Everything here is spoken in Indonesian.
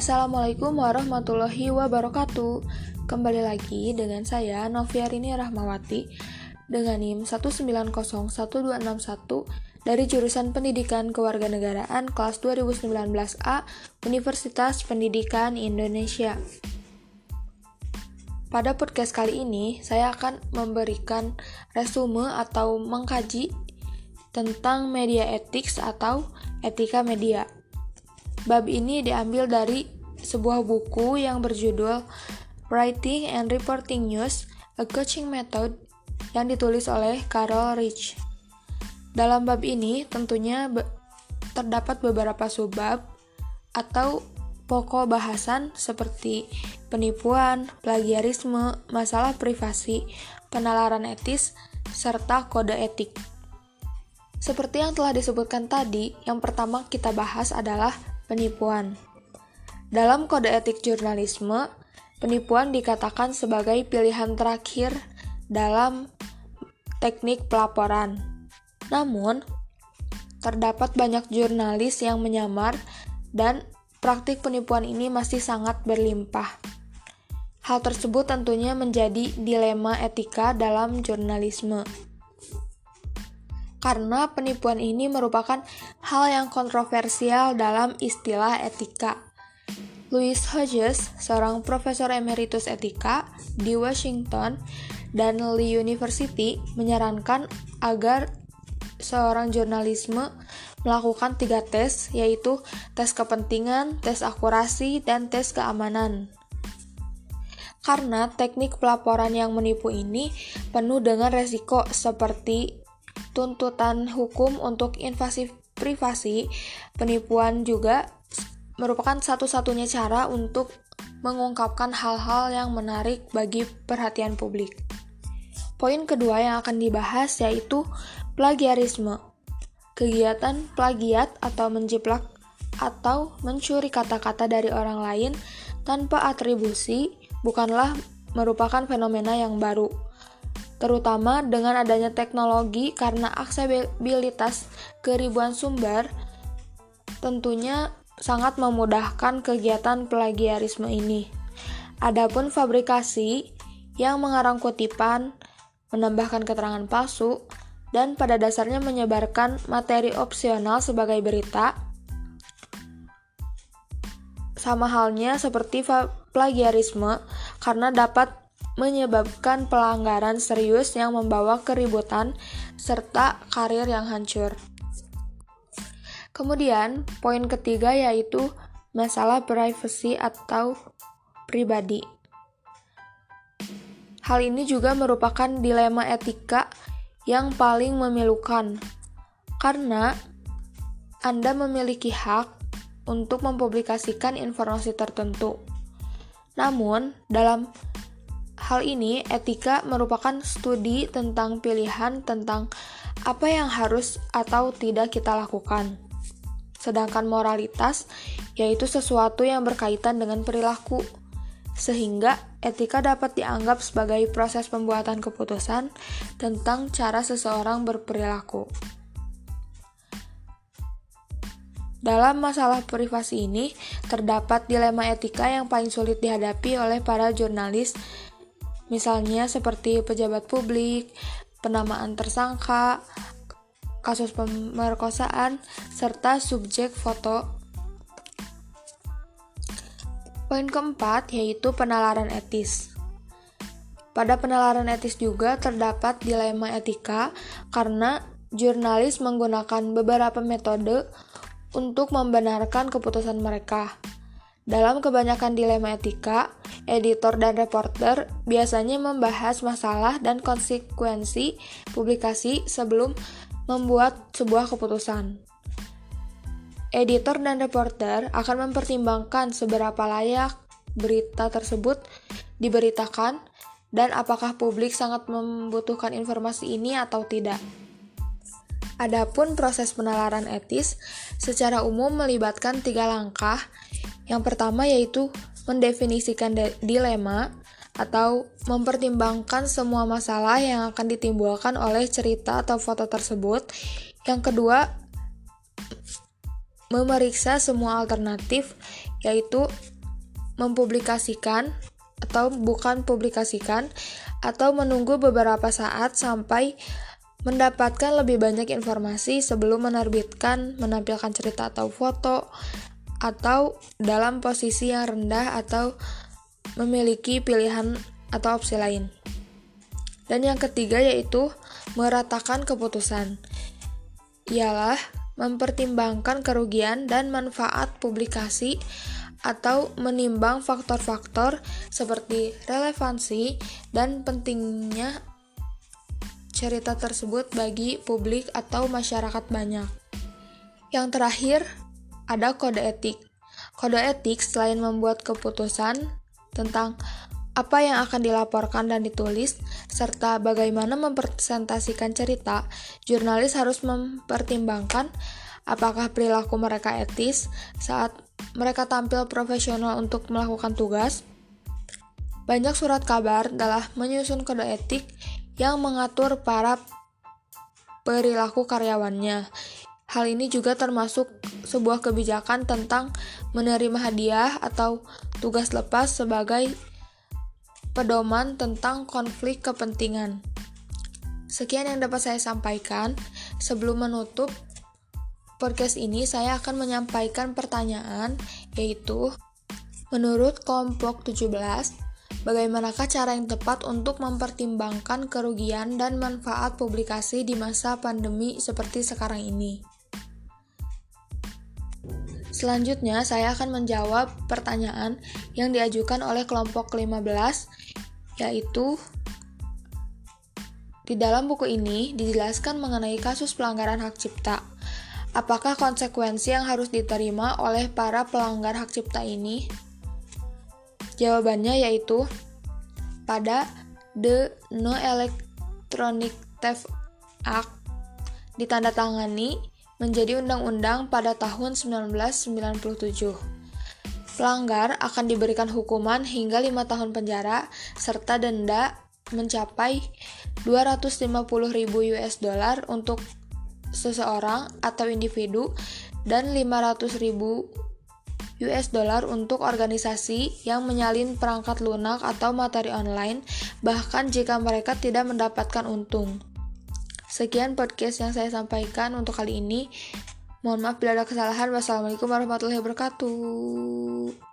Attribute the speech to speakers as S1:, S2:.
S1: Assalamualaikum warahmatullahi wabarakatuh Kembali lagi dengan saya Noviarini Rahmawati Dengan NIM 1901261 dari jurusan Pendidikan Kewarganegaraan kelas 2019A Universitas Pendidikan Indonesia pada podcast kali ini, saya akan memberikan resume atau mengkaji tentang media ethics atau etika media. Bab ini diambil dari sebuah buku yang berjudul Writing and Reporting News: A Coaching Method yang ditulis oleh Carol Rich. Dalam bab ini tentunya be terdapat beberapa subbab atau pokok bahasan seperti penipuan, plagiarisme, masalah privasi, penalaran etis, serta kode etik. Seperti yang telah disebutkan tadi, yang pertama kita bahas adalah penipuan. Dalam kode etik jurnalisme, penipuan dikatakan sebagai pilihan terakhir dalam teknik pelaporan. Namun, terdapat banyak jurnalis yang menyamar dan praktik penipuan ini masih sangat berlimpah. Hal tersebut tentunya menjadi dilema etika dalam jurnalisme. Karena penipuan ini merupakan hal yang kontroversial dalam istilah etika. Louis Hodges, seorang profesor emeritus etika di Washington dan Lee University, menyarankan agar seorang jurnalisme melakukan tiga tes, yaitu tes kepentingan, tes akurasi, dan tes keamanan karena teknik pelaporan yang menipu ini penuh dengan resiko seperti tuntutan hukum untuk invasi privasi. Penipuan juga merupakan satu-satunya cara untuk mengungkapkan hal-hal yang menarik bagi perhatian publik. Poin kedua yang akan dibahas yaitu plagiarisme. Kegiatan plagiat atau menjiplak atau mencuri kata-kata dari orang lain tanpa atribusi bukanlah merupakan fenomena yang baru, terutama dengan adanya teknologi karena aksesibilitas keribuan sumber tentunya sangat memudahkan kegiatan plagiarisme ini. Adapun fabrikasi yang mengarang kutipan, menambahkan keterangan palsu, dan pada dasarnya menyebarkan materi opsional sebagai berita, sama halnya seperti plagiarisme karena dapat menyebabkan pelanggaran serius yang membawa keributan serta karir yang hancur. Kemudian, poin ketiga yaitu masalah privacy atau pribadi. Hal ini juga merupakan dilema etika yang paling memilukan, karena Anda memiliki hak untuk mempublikasikan informasi tertentu. Namun, dalam hal ini, etika merupakan studi tentang pilihan tentang apa yang harus atau tidak kita lakukan. Sedangkan moralitas yaitu sesuatu yang berkaitan dengan perilaku, sehingga etika dapat dianggap sebagai proses pembuatan keputusan tentang cara seseorang berperilaku. Dalam masalah privasi ini, terdapat dilema etika yang paling sulit dihadapi oleh para jurnalis, misalnya seperti pejabat publik, penamaan tersangka, kasus pemerkosaan, serta subjek foto. Poin keempat yaitu penalaran etis. Pada penalaran etis juga terdapat dilema etika karena jurnalis menggunakan beberapa metode untuk membenarkan keputusan mereka. Dalam kebanyakan dilema etika, editor dan reporter biasanya membahas masalah dan konsekuensi publikasi sebelum membuat sebuah keputusan. Editor dan reporter akan mempertimbangkan seberapa layak berita tersebut diberitakan dan apakah publik sangat membutuhkan informasi ini atau tidak. Adapun proses penalaran etis secara umum melibatkan tiga langkah. Yang pertama yaitu mendefinisikan dilema atau mempertimbangkan semua masalah yang akan ditimbulkan oleh cerita atau foto tersebut. Yang kedua, memeriksa semua alternatif yaitu mempublikasikan atau bukan publikasikan atau menunggu beberapa saat sampai mendapatkan lebih banyak informasi sebelum menerbitkan, menampilkan cerita atau foto, atau dalam posisi yang rendah atau memiliki pilihan atau opsi lain. Dan yang ketiga yaitu meratakan keputusan. Ialah mempertimbangkan kerugian dan manfaat publikasi atau menimbang faktor-faktor seperti relevansi dan pentingnya cerita tersebut bagi publik atau masyarakat banyak. Yang terakhir, ada kode etik. Kode etik selain membuat keputusan tentang apa yang akan dilaporkan dan ditulis, serta bagaimana mempresentasikan cerita, jurnalis harus mempertimbangkan apakah perilaku mereka etis saat mereka tampil profesional untuk melakukan tugas. Banyak surat kabar adalah menyusun kode etik yang mengatur para perilaku karyawannya. Hal ini juga termasuk sebuah kebijakan tentang menerima hadiah atau tugas lepas sebagai pedoman tentang konflik kepentingan. Sekian yang dapat saya sampaikan. Sebelum menutup podcast ini, saya akan menyampaikan pertanyaan, yaitu menurut kelompok 17, Bagaimanakah cara yang tepat untuk mempertimbangkan kerugian dan manfaat publikasi di masa pandemi seperti sekarang ini? Selanjutnya, saya akan menjawab pertanyaan yang diajukan oleh kelompok 15, yaitu di dalam buku ini dijelaskan mengenai kasus pelanggaran hak cipta. Apakah konsekuensi yang harus diterima oleh para pelanggar hak cipta ini? Jawabannya yaitu pada The No Electronic Theft Act ditandatangani menjadi undang-undang pada tahun 1997. Pelanggar akan diberikan hukuman hingga lima tahun penjara serta denda mencapai 250.000 US dollar untuk seseorang atau individu dan 500.000 US dollar untuk organisasi yang menyalin perangkat lunak atau materi online, bahkan jika mereka tidak mendapatkan untung. Sekian podcast yang saya sampaikan untuk kali ini. Mohon maaf bila ada kesalahan. Wassalamualaikum warahmatullahi wabarakatuh.